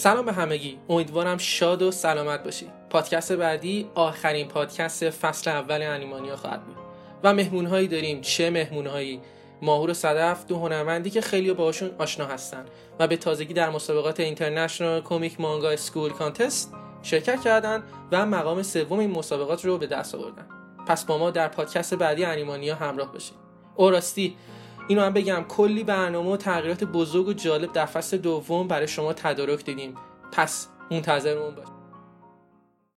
سلام به همگی. امیدوارم شاد و سلامت باشید پادکست بعدی آخرین پادکست فصل اول انیمانیا خواهد بود. و مهمونهایی داریم. چه مهمونهایی؟ ماهور صدف دو هنرمندی که خیلی باشون آشنا هستن. و به تازگی در مسابقات International Comic Manga School Contest شرکت کردن و مقام سوم این مسابقات رو به دست آوردن. پس با ما در پادکست بعدی انیمانیا همراه باشید. او راستی اینو هم بگم. کلی برنامه و تغییرات بزرگ و جالب در فصل دوم برای شما تدارک دیدیم. پس منتظرمون باشید.